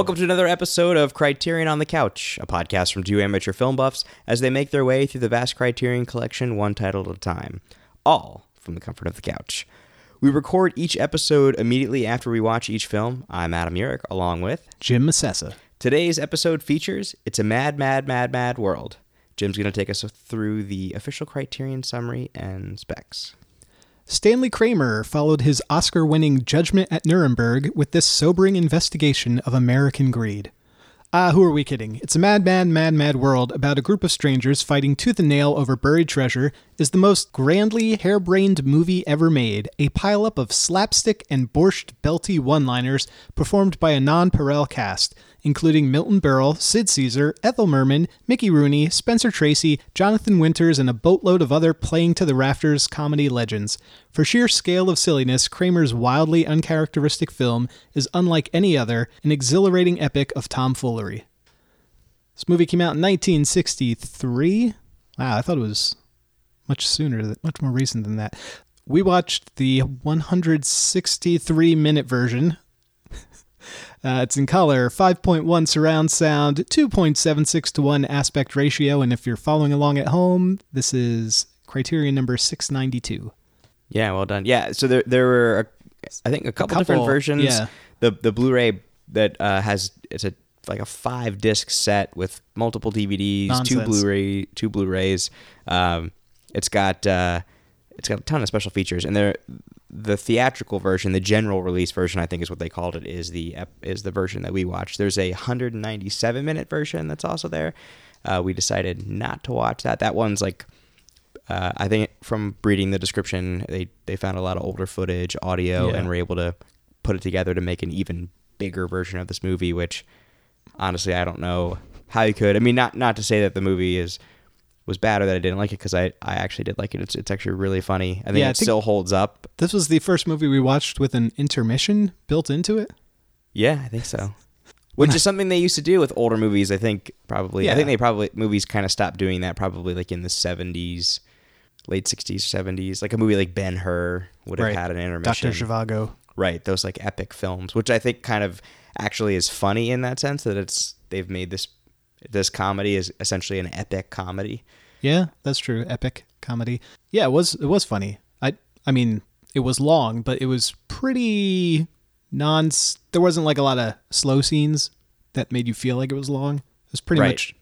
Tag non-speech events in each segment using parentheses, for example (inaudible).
Welcome to another episode of Criterion on the Couch, a podcast from two amateur film buffs as they make their way through the vast Criterion collection one title at a time, all from the comfort of the couch. We record each episode immediately after we watch each film. I'm Adam Urich, along with Jim Massessa. Today's episode features It's a Mad, Mad, Mad, Mad World. Jim's going to take us through the official Criterion summary and specs. Stanley Kramer followed his Oscar winning Judgment at Nuremberg with this sobering investigation of American greed. Ah, who are we kidding? It's a mad, mad, mad, mad world about a group of strangers fighting tooth and nail over buried treasure is the most grandly harebrained movie ever made, a pileup of slapstick and borscht belty one-liners performed by a non-Perel cast, including Milton Berle, Sid Caesar, Ethel Merman, Mickey Rooney, Spencer Tracy, Jonathan Winters, and a boatload of other playing to the rafters comedy legends. For sheer scale of silliness, Kramer's wildly uncharacteristic film is unlike any other, an exhilarating epic of tomfoolery. This movie came out in 1963. Wow, I thought it was much sooner, much more recent than that. We watched the 163 minute version. Uh, it's in color, 5.1 surround sound, 2.76 to 1 aspect ratio, and if you're following along at home, this is criterion number 692. Yeah, well done. Yeah, so there there were I think a couple, couple, different versions. yeah. The the Blu-ray that uh, has it's a like a five disc set with multiple DVDs, two Blu-ray, two Blu-rays. Um, it's got uh, it's got a ton of special features, and there the theatrical version, the general release version, I think is what they called it, is the is the version that we watched. There's a 197 minute version that's also there. Uh, we decided not to watch that. That one's like uh, I think from reading the description, they they found a lot of older footage, audio, Yeah. and were able to put it together to make an even bigger version of this movie. Which, honestly, I don't know how you could. I mean, not not to say that the movie is was bad or that I didn't like it because I, I actually did like it. It's it's actually really funny. I think Yeah, I it think- still holds up. This was the first movie we watched with an intermission built into it. Yeah, I think so. Which is something they used to do with older movies. I think probably. Yeah. I think they probably movies kind of stopped doing that probably like in the seventies, late sixties, seventies. Like a movie like Ben Hur would have Right. had an intermission. Dr. Zhivago. Right, those like epic films, which I think kind of actually is funny in that sense that it's they've made this this comedy is essentially an epic comedy. Yeah, that's true. Epic comedy. Yeah, it was it was funny. I I mean, it was long, but it was pretty non there wasn't like a lot of slow scenes that made you feel like it was long. It was pretty Right. much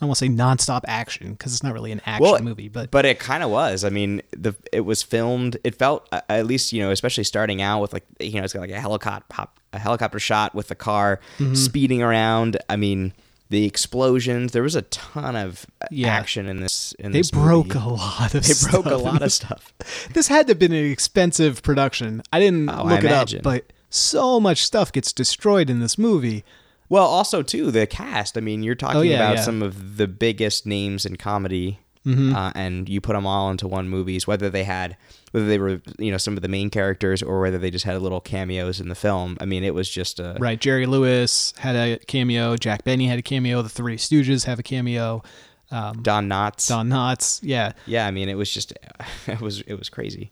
I won't say nonstop action because it's not really an action movie, but but it kind of was. I mean, the it was filmed. It felt at least you know, especially starting out with like you know, it's got like a helicopter pop, a helicopter shot with the car Mm-hmm. speeding around. I mean, the explosions. There was a ton of Yeah. action in this. In they this broke movie. a lot of They broke a stuff. lot of (laughs) stuff. This had to have been an expensive production. I didn't Oh, I look it up, but so much stuff gets destroyed in this movie. Well, also too the cast. I mean, you're talking Oh, yeah, about yeah. some of the biggest names in comedy, Mm-hmm. uh, and you put them all into one movies. Whether they had, whether they were, you know, some of the main characters, or whether they just had little cameos in the film. I mean, it was just a Right. Jerry Lewis had a cameo. Jack Benny had a cameo. The Three Stooges have a cameo. Um, Don Knotts. Don Knotts. Yeah. Yeah, I mean, it was just, (laughs) it was, it was crazy.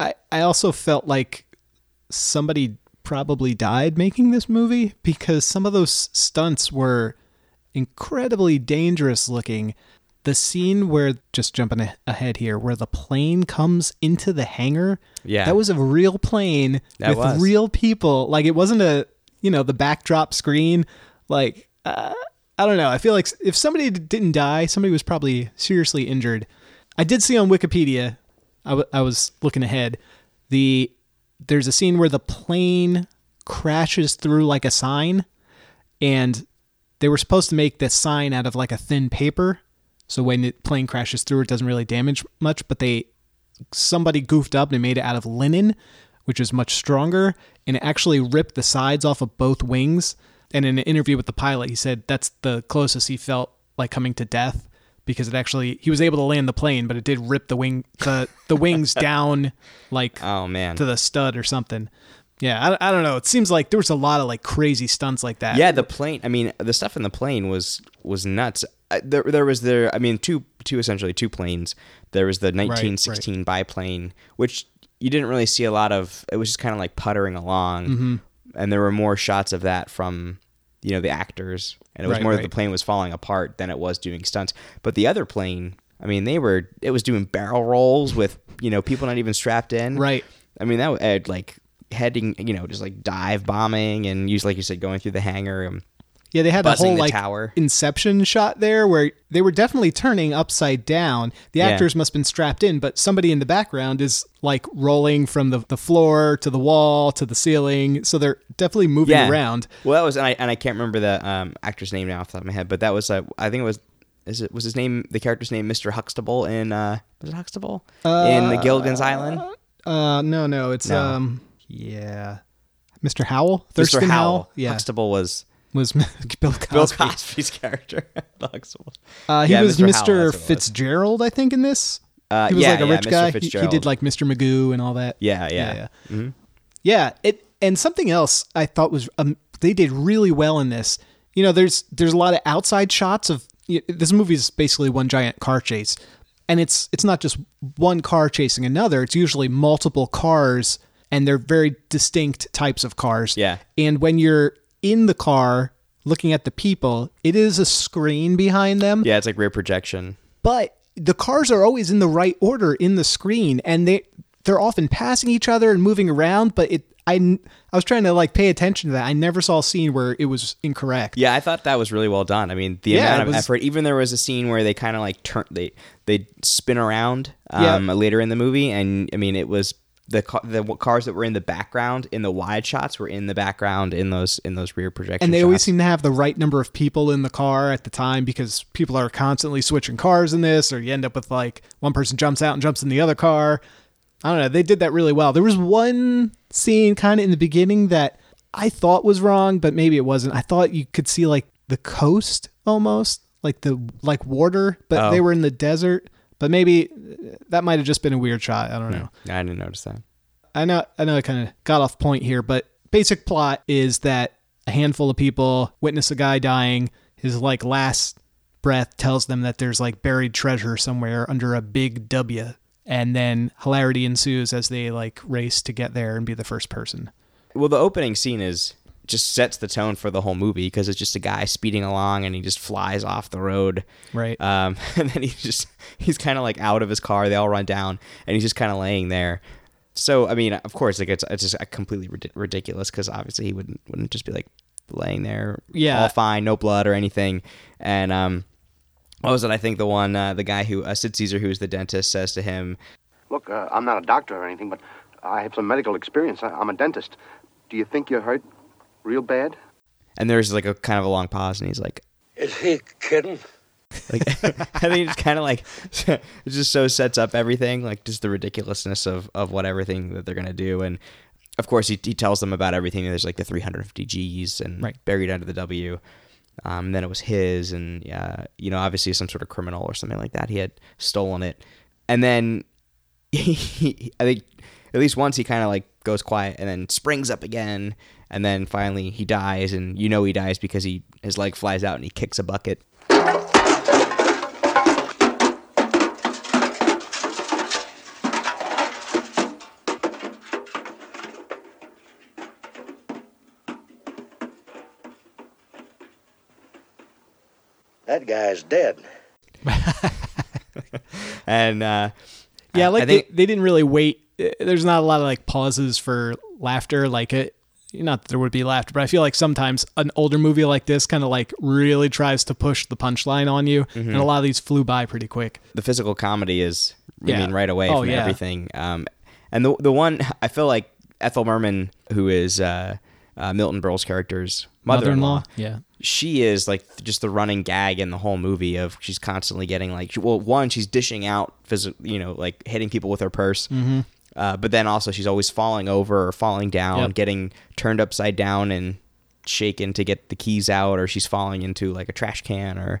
I, I also felt like somebody probably died making this movie because some of those stunts were incredibly dangerous looking. The scene where, just jumping a- ahead here, where the plane comes into the hangar. Yeah. That was a real plane That with was. real people. Like, it wasn't a, you know, the backdrop screen. Like, uh, I don't know. I feel like if somebody didn't die, somebody was probably seriously injured. I did see on Wikipedia, I, w- I was looking ahead, the there's a scene where the plane crashes through like a sign and they were supposed to make this sign out of like a thin paper so when the plane crashes through it doesn't really damage much but they somebody goofed up and made it out of linen which is much stronger and it actually ripped the sides off of both wings and in an interview with the pilot he said that's the closest he felt like coming to death because it actually he was able to land the plane but it did rip the wing the the wings (laughs) down like Oh man. to the stud or something. Yeah, I, I don't know. It seems like there was a lot of like crazy stunts like that. yeah, the plane. I mean, the stuff in the plane was was nuts. Uh, There, there was there. I mean, two two essentially two planes. There was the 1916 biplane, which you didn't really see a lot of. It was just kind of like puttering along, Mm-hmm. and there were more shots of that from you know the actors, and it was Right, more that the plane was falling apart than it was doing stunts. But the other plane, I mean, they were it was doing barrel rolls with you know people not even strapped in. Right. I mean, that had like heading, you know, just like dive bombing and use like you said, going through the hangar. And, Yeah, they had the whole the like tower. inception shot there where they were definitely turning upside down. The Yeah. actors must have been strapped in, but somebody in the background is like rolling from the, the floor to the wall to the ceiling. So they're definitely moving Yeah. around. Well, that was, and I and I can't remember the um, actor's name now off the top of my head, but that was, uh, I think it was, is it was his name, the character's name, Mr. Huxtable in, uh, was it Huxtable in the Gilligan's Island? Uh, no, no, it's No. um, yeah, Mr. Howell, Thurston Mr. Howell. Yeah, Huxtable was was (laughs) Bill Cosby. Bill Cosby's character. (laughs) Huxtable. Uh, he Yeah, was Mr. Howell, what was. Fitzgerald, I think, in this. Uh, he was yeah, like a yeah, rich Mr. guy. He, he did like Mr. Magoo and all that. Yeah, yeah. yeah. Yeah, it and something else I thought was um, they did really well in this. You know, there's there's a lot of outside shots of this movie is basically one giant car chase, and it's it's not just one car chasing another. It's usually multiple cars, and they're very distinct types of cars. Yeah. and when you're in the car looking at the people, it is a screen behind them Yeah, it's like rear projection. but the cars are always in the right order in the screen and they they're often passing each other and moving around but it I, I was trying to like pay attention to that i never saw a scene where it was incorrect Yeah, I thought that was really well done. I mean, the Yeah, amount of was- effort. Even there was a scene where they kind of like turn they they spin around Yeah. um, later in the movie, and I mean, it was the the cars that were in the background in the wide shots were in the background in those in those rear projections. and they always seem to have the right number of people in the car at the time because people are constantly switching cars in this or you end up with like one person jumps out and jumps in the other car. I don't know. They did that really well. There was one scene kind of in the beginning that i thought was wrong but maybe it wasn't. I thought you could see like the coast almost like the like water but Oh. they were in the desert but maybe uh, that might have just been a weird shot i don't know I didn't notice that. I know I know I kind of got off point here, but basic plot is that a handful of people witness a guy dying. His like last breath tells them that there's like buried treasure somewhere under a big W. And then hilarity ensues as they like race to get there and be the first person. Well, the opening scene is just sets the tone for the whole movie because it's just a guy speeding along and he just flies off the road. Right. Um, (laughs) and then he's just he's kind of like out of his car. They all run down, and he's just kind of laying there. So I mean, of course, like it's it's just completely rid- ridiculous because obviously he wouldn't wouldn't just be like laying there, Yeah. all fine, no blood or anything. And um, what was it? I think the one uh, the guy who uh, Sid Caesar, who was the dentist, says to him, Look, uh, I'm not a doctor or anything, but I have some medical experience. I, I'm a dentist. Do you think you're hurt real bad? and there's like a kind of a long pause, and he's like, Is he kidding? like I think it's kind of like it (laughs) just so sets up everything, like just the ridiculousness of of what everything that they're gonna do, and of course he, he tells them about everything. There's like the 350 G's and Right. buried under the W. Um, and then it was his, and yeah, you know, obviously some sort of criminal or something like that. He had stolen it, and then (laughs) he, I think at least once he kind of like goes quiet and then springs up again, and then finally he dies, and you know he dies because he his leg flies out and he kicks a bucket. That guy's dead. (laughs) and uh, Yeah, I- like I think they, they didn't really wait. There's not a lot of like pauses for laughter. Like it, not that there would be laughter, but I feel like sometimes an older movie like this kind of like really tries to push the punchline on you, Mm-hmm. and a lot of these flew by pretty quick. the physical comedy is I Yeah. mean right away Oh, from yeah. everything. Um, and the the one I feel like Ethel Merman, who is uh, uh, Milton Berle's character's mother-in-law, yeah, she is like just the running gag in the whole movie of she's constantly getting like well one she's dishing out physical you know like hitting people with her purse Mm-hmm. Uh, but then also she's always falling over or falling down Yep. getting turned upside down and shaken to get the keys out or she's falling into like a trash can or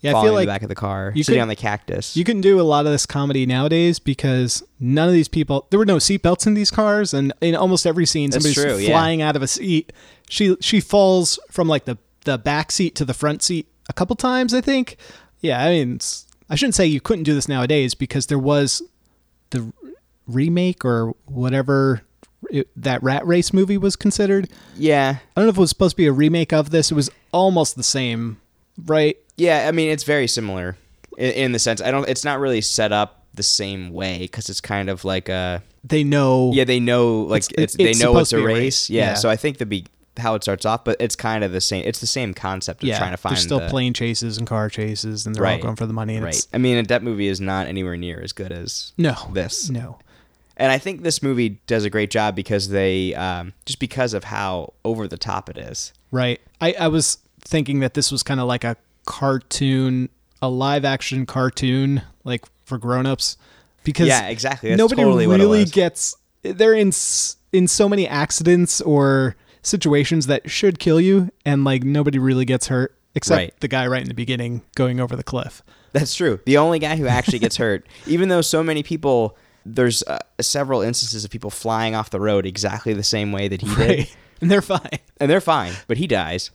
Yeah, I falling feel in like the back of the car you sitting could- on the cactus You can do a lot of this comedy nowadays because none of these people there were no seatbelts in these cars, and in almost every scene, That's somebody's true, yeah. flying out of a seat. She she falls from like the the back seat to the front seat a couple times, I think. Yeah, I mean, I shouldn't say you couldn't do this nowadays because there was the remake or whatever it, that Rat Race movie was considered. Yeah, I don't know if it was supposed to be a remake of this. It was almost the same, right? yeah. I mean, it's very similar in, in the sense. I don't. It's not really set up the same way because it's kind of like a They know. yeah. They know like It's- it's, it- they know it's a race. race. Yeah, Yeah. So I think the be how it starts off, but it's kind of the same. It's the same concept of yeah. trying to find There's still the, plane chases and car chases, and they're all going for the money. And Right. It's, I mean, that movie is not anywhere near as good as no. this. No. And I think this movie does a great job because they um, just because of how over the top it is. Right. I, I was thinking that this was kind of like a cartoon, a live action cartoon, like for grown ups. Because Yeah, exactly. That's nobody totally really gets. They're in in so many accidents or situations that should kill you, and like nobody really gets hurt except Right. the guy right in the beginning going over the cliff. That's true. The only guy who actually gets hurt, (laughs) even though so many people, there's uh, several instances of people flying off the road exactly the same way that he did, Right. (laughs) And they're fine. and they're fine, but he dies.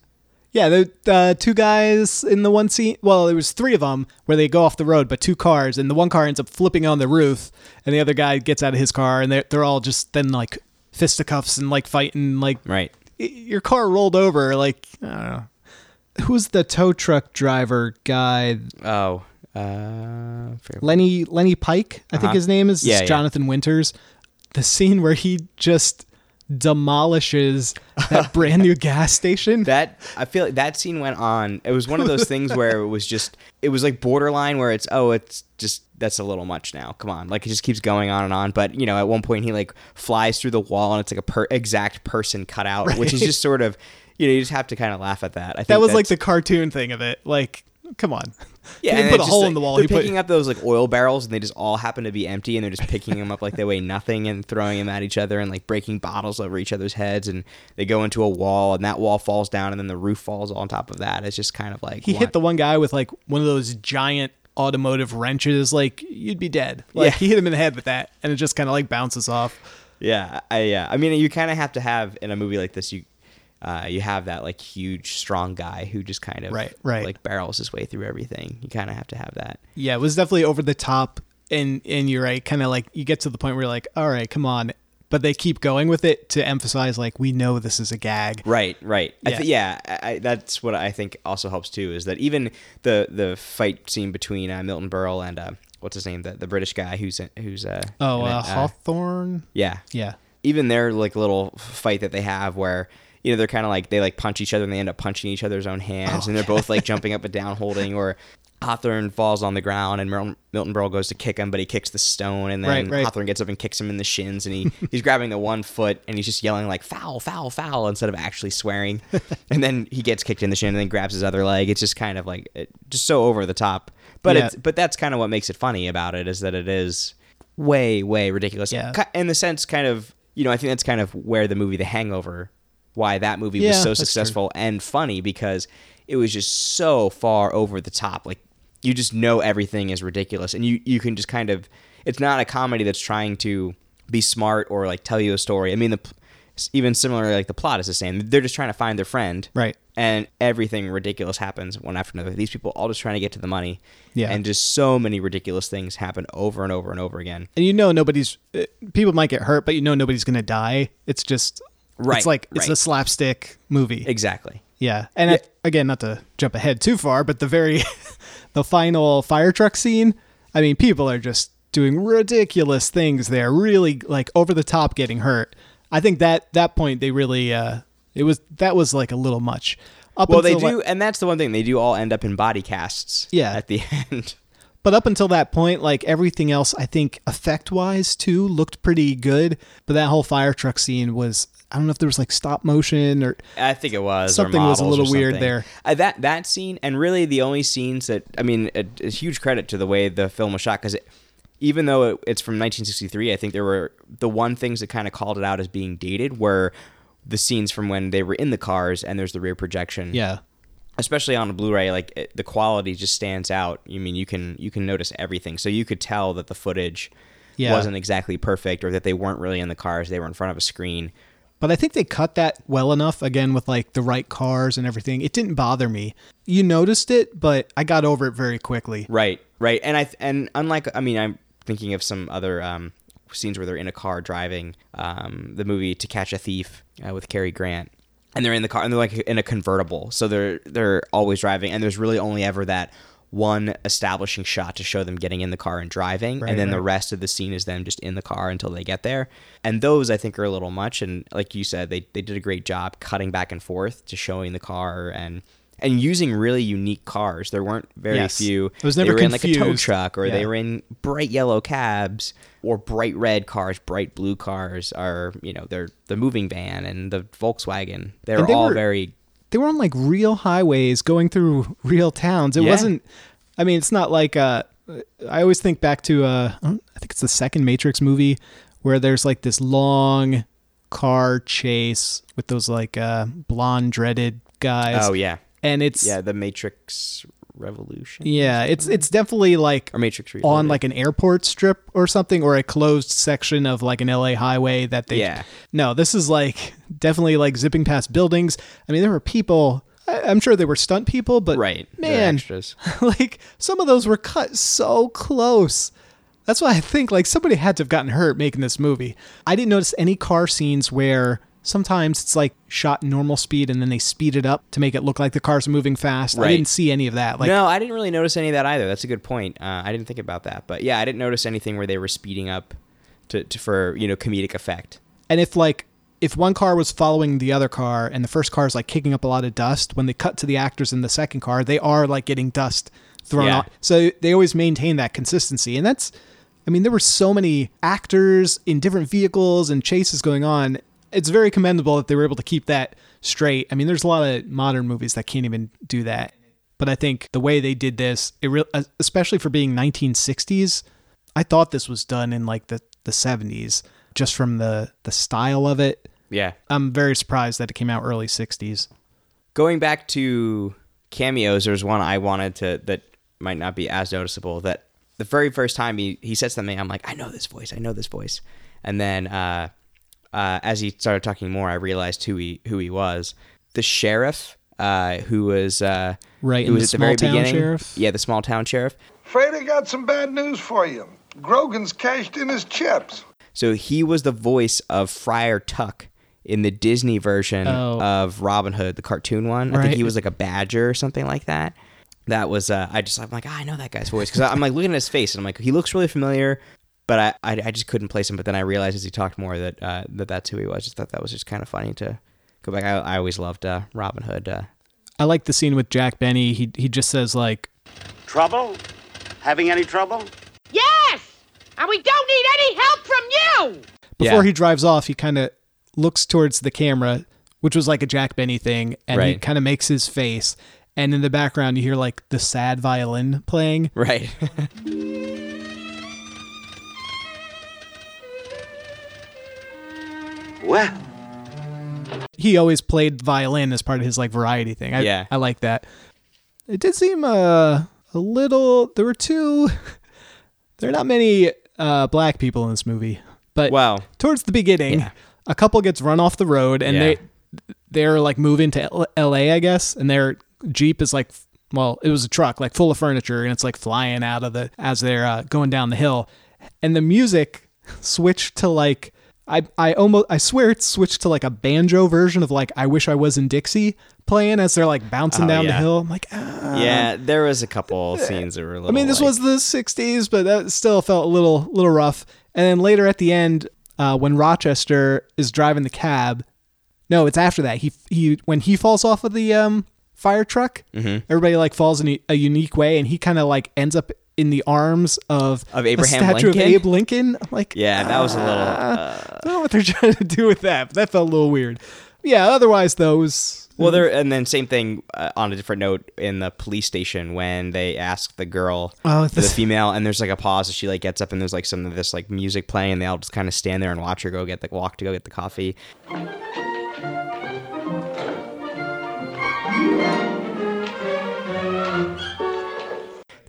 Yeah, the uh, two guys in the one scene. Well, there was three of them where they go off the road, but two cars, and the one car ends up flipping on the roof, and the other guy gets out of his car, and they're they're all just then like fisticuffs and like fighting. Like Right. your car rolled over. Like I don't know. Who's the tow truck driver guy? Oh, uh, Lenny Lenny Pike, I think Uh-huh. his name is. Yeah, It's yeah. Jonathan Winters. The scene where he just demolishes that (laughs) brand new gas station. that I feel like that scene went on. It was one of those things where it was just, it was like borderline where it's, oh, it's just that's a little much now. Come on, like it just keeps going on and on. But you know, at one point he like flies through the wall and it's like a per- exact person cut out, (laughs) which is just sort of, you know, you just have to kind of laugh at that. I think that was like the cartoon thing of it. Like, come on. Yeah, he didn't put a hole like, in the wall. They're He put picking up those like oil barrels, and they just all happen to be empty, and they're just picking them up like they weigh nothing, and throwing them at each other, and like breaking bottles over each other's heads, and they go into a wall, and that wall falls down, and then the roof falls on top of that. It's just kind of like he what- hit the one guy with like one of those giant automotive wrenches. Like you'd be dead. Like Yeah. he hit him in the head with that, and it just kind of like bounces off. Yeah, I yeah. I mean, you kind of have to have in a movie like this, you uh, you have that like huge, strong guy who just kind of Right, right. like barrels his way through everything. You kind of have to have that. Yeah, it was definitely over the top. And and you're right, kind of like you get to the point where you're like, all right, come on. But they keep going with it to emphasize like we know this is a gag. Right, right. I Yeah. th- yeah, I, I, that's what I think also helps too. Is that even the the fight scene between uh, Milton Berle and uh, what's his name, the, the British guy who's who's uh, Oh, in it, uh, Hawthorne. yeah, Yeah. even their like little fight that they have where you know they're kind of like they like punch each other and they end up punching each other's own hands Oh, and they're both like jumping up and down holding or Hawthorne falls on the ground and Milton, Milton Berle goes to kick him but he kicks the stone and then Right, right. Hawthorne gets up and kicks him in the shins and he (laughs) he's grabbing the one foot and he's just yelling like foul foul foul instead of actually swearing (laughs) and then he gets kicked in the shin and then grabs his other leg it's just kind of like it, just so over the top but Yeah. it's but that's kind of what makes it funny about it is that it is way way ridiculous Yeah. In the sense kind of you know i think that's kind of where the movie the hangover why that movie Yeah, was so that's true. successful and funny because it was just so far over the top like you just know everything is ridiculous and you you can just kind of it's not a comedy that's trying to be smart or like tell you a story i mean the even similarly like the plot is the same they're just trying to find their friend Right. and everything ridiculous happens one after another. These people all just trying to get to the money, Yeah. and just so many ridiculous things happen over and over and over again. And you know nobody's uh, people might get hurt, but you know nobody's gonna die. It's just Right, It's like it's right. a slapstick movie. Exactly. Yeah, and I- again, not to jump ahead too far, but the very, (laughs) the final fire truck scene. I mean, people are just doing ridiculous things there, really like over the top, getting hurt. I think that that point they really, uh it was that was like a little much. Up Well, they do, like- and that's the one thing they do all end up in body casts. Yeah. At the (laughs) end. But up until that point, like everything else, I think effect wise too looked pretty good. But that whole fire truck scene was. I don't know if there was like stop motion or I think it was. Something was a little weird there. Uh, that that scene, and really the only scenes that I mean, a, a huge credit to the way the film was shot because even though it, it's from 1963, I think there were the one things that kind of called it out as being dated were the scenes from when they were in the cars and there's the rear projection. yeah. Especially on a Blu-ray, like it, the quality just stands out. You mean you can you can notice everything, so you could tell that the footage Yeah. wasn't exactly perfect, or that they weren't really in the cars; they were in front of a screen. But I think they cut that well enough again with like the right cars and everything. It didn't bother me. You noticed it, but I got over it very quickly. Right, right, and I th- and unlike I mean I'm thinking of some other um, scenes where they're in a car driving um, the movie To Catch a Thief uh, with Cary Grant, and they're in the car and they're like in a convertible, so they're they're always driving, and there's really only ever that one establishing shot to show them getting in the car and driving Right, and then the rest of the scene is them just in the car until they get there. And those i think are a little much and like you said they, they did a great job cutting back and forth to showing the car and and using really unique cars there weren't very Yes. few It was never they were in like a tow truck or they were in bright yellow cabs or bright red cars bright blue cars or you know they're the moving van and the volkswagen they were And they all were- very they were on like real highways going through (laughs) real towns. It Yeah. wasn't. I mean, it's not like. Uh, I always think back to. Uh, I I think it's the second Matrix movie where there's like this long car chase with those like uh, blonde dreaded guys. oh yeah and it's yeah the matrix revolution yeah, it's it's definitely like or matrix on like an airport strip or something or a closed section of like an LA highway that they Yeah. No, this is like definitely like zipping past buildings. I mean, there were people I, I'm sure they were stunt people, but right man, (laughs) like some of those were cut so close. That's why I think like somebody had to have gotten hurt making this movie. I didn't notice any car scenes where sometimes it's like shot normal speed and then they speed it up to make it look like the cars moving fast. I didn't see any of that. Like no, I didn't really notice any of that either. That's a good point. Uh, I didn't think about that, but yeah, I didn't notice anything where they were speeding up to, to for you know comedic effect. And if like if one car was following the other car and the first car is like kicking up a lot of dust, when they cut to the actors in the second car, they are like getting dust thrown Yeah. on. So they always maintain that consistency. And that's I mean, there were so many actors in different vehicles and chases going on. It's very commendable that they were able to keep that straight. I mean, there's a lot of modern movies that can't even do that. But I think the way they did this, it re- especially for being 1960s, I thought this was done in like the, the 70s just from the the style of it. Yeah. I'm very surprised that it came out early 60s. Going back to cameos, there's one I wanted to that might not be as noticeable. That the very first time he he said something, I'm like, I know this voice, I know this voice, and then uh, uh, as he started talking more, I realized who he who he was. The sheriff, uh, who was uh, Right, who was the at the very small town beginning. sheriff? Yeah, the small town sheriff. Afraid I got some bad news for you. Grogan's cashed in his chips. So he was the voice of Friar Tuck in the Disney version Oh. of Robin Hood, the cartoon one. I think he was like a badger or something like that. That was uh, I just I'm like ah, I know that guy's voice because I'm like looking at his face and I'm like he looks really familiar, but I, I I just couldn't place him. But then I realized as he talked more that uh, that that's who he was. I Just thought that was just kind of funny to go back. I, I always loved uh, Robin Hood. Uh, I like the scene with Jack Benny. He he just says like Trouble? Having any trouble? Yes! And we don't need any help from you! before Yeah. he drives off, he kind of looks towards the camera, which was like a Jack Benny thing, and he kind of makes his face. And in the background, you hear like the sad violin playing. right. (laughs) Well, He always played violin as part of his like variety thing. I, Yeah. I like that. It did seem uh, a little. There were two. (laughs) there are not many uh, black people in this movie, but wow. towards the beginning, Yeah. a couple gets run off the road, and Yeah. they they're like moving to L- L.A. I guess, and their jeep is like, well, it was a truck like full of furniture, and it's like flying out of the as they're uh, going down the hill, and the music (laughs) switched to like. I, I almost I swear it switched to like a banjo version of like I wish I was in Dixie playing as they're like bouncing Oh, down the hill. I'm like, ah. yeah, there was a couple scenes that were. A little I mean, this like- was the '60s, but that still felt a little, little rough. And then later at the end, uh, when Rochester is driving the cab, no, it's after that. He he when he falls off of the um, fire truck, Mm-hmm. everybody like falls in a, a unique way, and he kind of like ends up in the arms of Of Abraham statue Lincoln? of Abe Lincoln. I'm like, Yeah, that was a little. ah, Uh, I don't know what they're (laughs) trying to do with that, but that felt a little weird. Yeah, otherwise though, it was Well, there and then same thing uh, on a different note in the police station when they ask the girl, Oh, the (laughs) female, and there's like a pause. And she like gets up and there's like some of this like music playing, and they all just kind of stand there and watch her go get the walk to go get the coffee.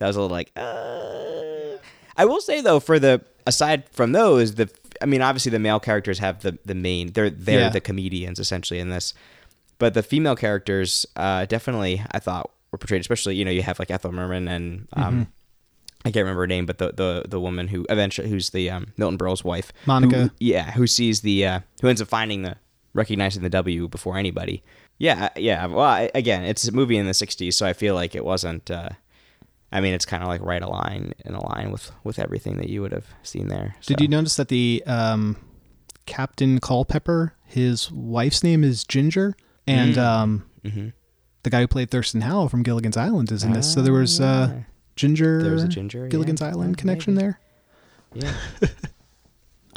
That was a little like. Uh... I will say though, for the aside from those, the I mean, obviously the male characters have the the main. They're they're Yeah. the comedians essentially in this, but the female characters uh, definitely I thought were portrayed. Especially you know you have like Ethel Merman and um, I can't remember her name, but the the the woman who eventually who's the um, Milton Berle's wife, Monica. who- yeah, who sees the uh, who ends up finding the recognizing the W before anybody. Yeah, yeah. Well, I, again, it's a movie in the '60s, so I feel like it wasn't. Uh, I mean, it's kind of like right align in a line with with everything that you would have seen there. So. Did you notice that the um, Captain Culpepper, his wife's name is Ginger, and Mm. um, Mm-hmm. the guy who played Thurston Howell from Gilligan's Island is in this. So there was Ah, uh. Ginger, There was a Ginger, Gilligan's yeah. Island Yeah, connection maybe. there. Yeah. (laughs) I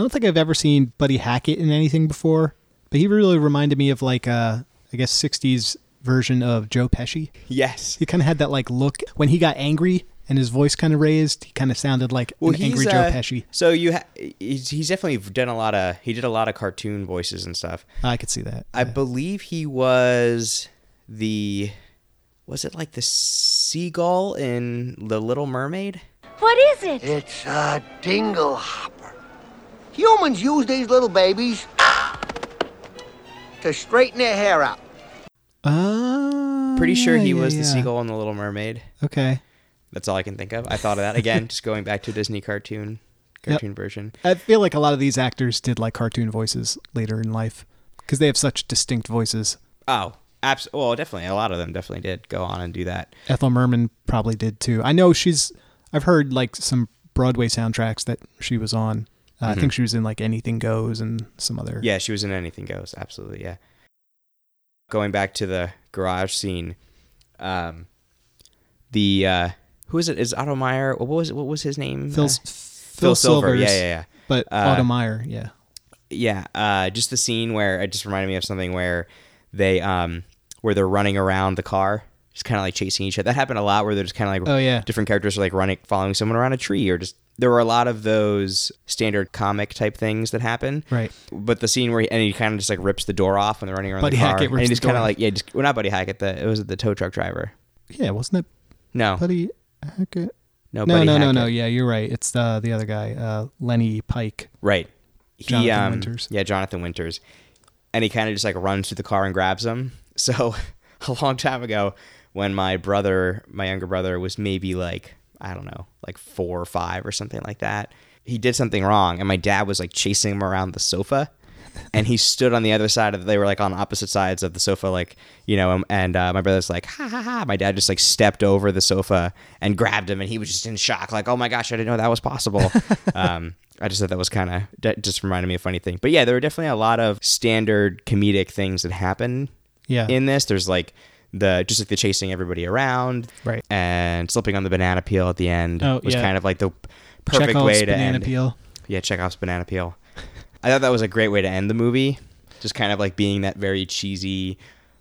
don't think I've ever seen Buddy Hackett in anything before, but he really reminded me of like a, I guess, '60s version of Joe Pesci. yes. He kind of had that like look when he got angry and his voice kind of raised. He kind of sounded like Well, an angry he's, Joe uh, Pesci. So you, ha- he's, he's definitely done a lot of. He did a lot of cartoon voices and stuff. I could see that. I believe he was the. Was it like the seagull in The Little Mermaid? What is it? It's a dingle hopper. Humans use these little babies to straighten their hair out. Uh, Pretty sure he yeah, was the yeah. seagull in The Little Mermaid. Okay. That's all I can think of. I thought of that again, just going back to Disney cartoon, Yep. cartoon version. I feel like a lot of these actors did like cartoon voices later in life because they have such distinct voices. Oh, abs- Well, definitely, a lot of them definitely did go on and do that. Ethel Merman probably did too. I know she's. I've heard like some Broadway soundtracks that she was on. Uh, I think she was in like Anything Goes and some other. Mm-hmm. Yeah, she was in Anything Goes. Absolutely, yeah. Going back to the garage scene, um, the uh, who is it? Is Otto Meyer? What was what was his name? Phil, Uh, Phil, Silver. Silvers, Yeah, yeah, yeah. But Uh, Otto Meyer, yeah. yeah uh just the scene where it just reminded me of something where they um where they're running around the car just kind of like chasing each other that happened a lot where they're just kind of like Oh, yeah. different characters are like running following someone around a tree or just there were a lot of those standard comic type things that happen Right. but the scene where he, and he kind of just like rips the door off when they're running around Buddy the car Hackett and rips he the just kind of like yeah just well not buddy hackett the it was the tow truck driver Yeah, wasn't it no Buddy Hackett? no No, buddy no, no, Hackett. no. Yeah, you're right. It's the the other guy, uh, Lenny Pike. Right. He, Jonathan um, Winters. Yeah, Jonathan Winters. And he kind of just like runs to the car and grabs him. (laughs) So (laughs) a long time ago, when my brother, my younger brother, was maybe like, I don't know, like four or five or something like that, he did something wrong. And my dad was like chasing him around the sofa. And he stood on the other side of. They were like on opposite sides of the sofa, like you know. And uh, my brother's like, ha ha ha. My dad just like stepped over the sofa and grabbed him, and he was just in shock, like, oh my gosh, I didn't know that was possible. (laughs) um, I just thought that was kind of that just reminded me of a funny thing. But yeah, there were definitely a lot of standard comedic things that happen Yeah. in this. There's like the just like the chasing everybody around, Right. And slipping on the banana peel at the end Oh, was yeah. kind of like the perfect Chekhov's way to banana end. peel. Yeah, Chekhov's banana peel. I thought that was a great way to end the movie. Just kind of like being that very cheesy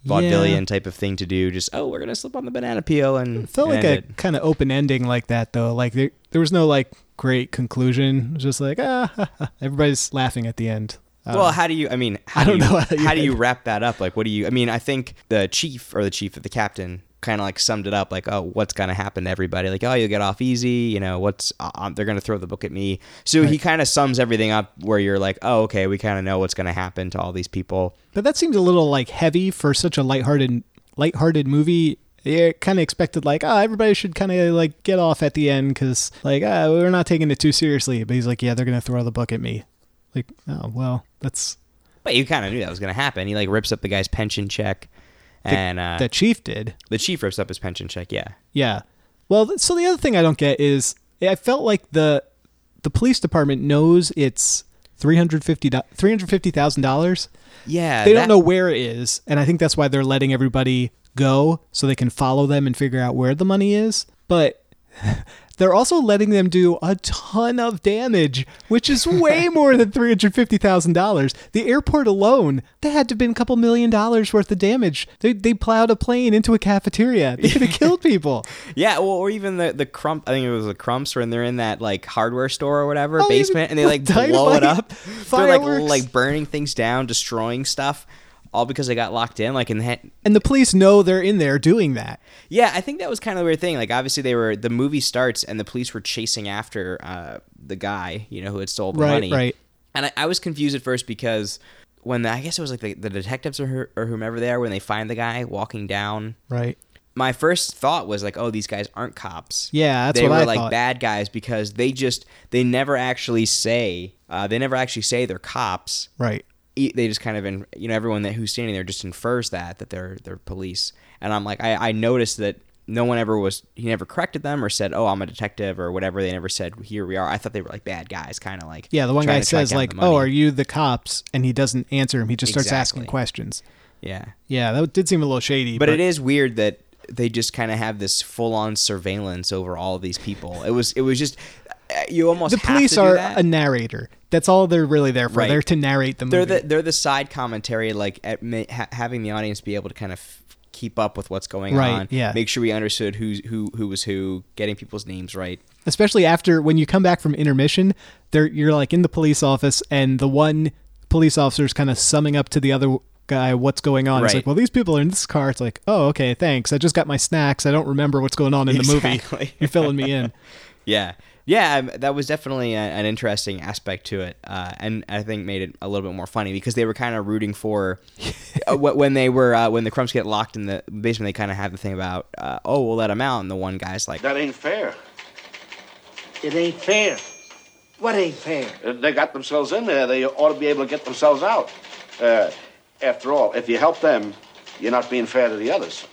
vaudevillian Yeah. type of thing to do. Just oh, we're gonna slip on the banana peel and It felt and like a it. kind of open ending like that though. Like there, there was no like great conclusion. It was just like ah, everybody's laughing at the end. Uh, Well, how do you? I mean, how I do don't you, know how you how do you (laughs) wrap that up? Like, what do you? I mean, I think the chief or the chief of the captain kind of like summed it up. Like, oh, what's gonna happen to everybody? Like, oh, you'll get off easy. You know, what's uh, um, they're gonna throw the book at me. So he kind of sums everything up where you're like, oh, okay, we kind of know what's gonna happen to all these people. But that seems a little like heavy for such a lighthearted, lighthearted movie. You kind of expected like, oh, everybody should kind of like get off at the end because like, ah, we're not taking it too seriously. But he's like, yeah, they're gonna throw the book at me. Like, oh well, that's But you kind of knew that was gonna happen. He like rips up the guy's pension check, and uh, that chief did. the chief rips up his pension check. Yeah. Yeah. Well, so the other thing I don't get is I felt like the the police department knows it's three hundred fifty three hundred fifty thousand dollars. Yeah. They that- don't know where it is, and I think that's why they're letting everybody go so they can follow them and figure out where the money is. But (laughs) they're also letting them do a ton of damage, which is way (laughs) more than three hundred fifty thousand dollars. The airport alone, that had to have been a couple million dollars worth of damage. They they plowed a plane into a cafeteria. They could have (laughs) killed people. Yeah, well, or even the the Crump. I think it was the Crumps when they're in that like hardware store or whatever Oh, basement, and they like blow it up. They're like like burning things down, destroying stuff, all because they got locked in. Like in the And the police know they're in there doing that. yeah, I think that was kind of the weird thing. Like obviously they were the movie starts and the police were chasing after uh, the guy, you know, who had stole the Right, money. right. And I, I was confused at first because when the, I guess it was like the, the detectives or, who- or whomever they are when they find the guy walking down Right. my first thought was like, oh, these guys aren't cops. Yeah, that's they what were I like thought. bad guys because they just they never actually say uh, they never actually say they're cops. Right. They just kind of in, you know everyone that who's standing there just infers that that they're they're police. And I'm like I, I noticed that no one ever was he never corrected them or said oh I'm a detective or whatever. They never said here we are. I thought they were like bad guys, kind of like Yeah, the one guy says like, "Oh, are you the cops?" and he doesn't answer him. He just starts asking questions. yeah. Yeah, that did seem a little shady. But it is weird that they just kind of have this full-on surveillance over all of these people. It was it was just you almost the have police are that. a narrator. That's all they're really there for. Right. They're to narrate the movie. they're the they're the side commentary like at ha- having the audience be able to kind of f- keep up with what's going Right, on yeah. make sure we understood who's who who was who getting people's names right especially after when you come back from intermission there you're like in the police office and the one police officer is kind of summing up to the other guy what's going on Right. like well these people are in this car it's like oh okay thanks i just got my snacks i don't remember what's going on in the movie (laughs) you're filling me in (laughs) yeah yeah that was definitely a, an interesting aspect to it uh, and i think made it a little bit more funny because they were kind of rooting for (laughs) uh, when they were uh, when the Crumps get locked in the basement they kind of have the thing about uh, oh we'll let them out and the one guy's like That ain't fair. It ain't fair. What ain't fair? They got themselves in there. They ought to be able to get themselves out. Uh, after all, if you help them, you're not being fair to the others.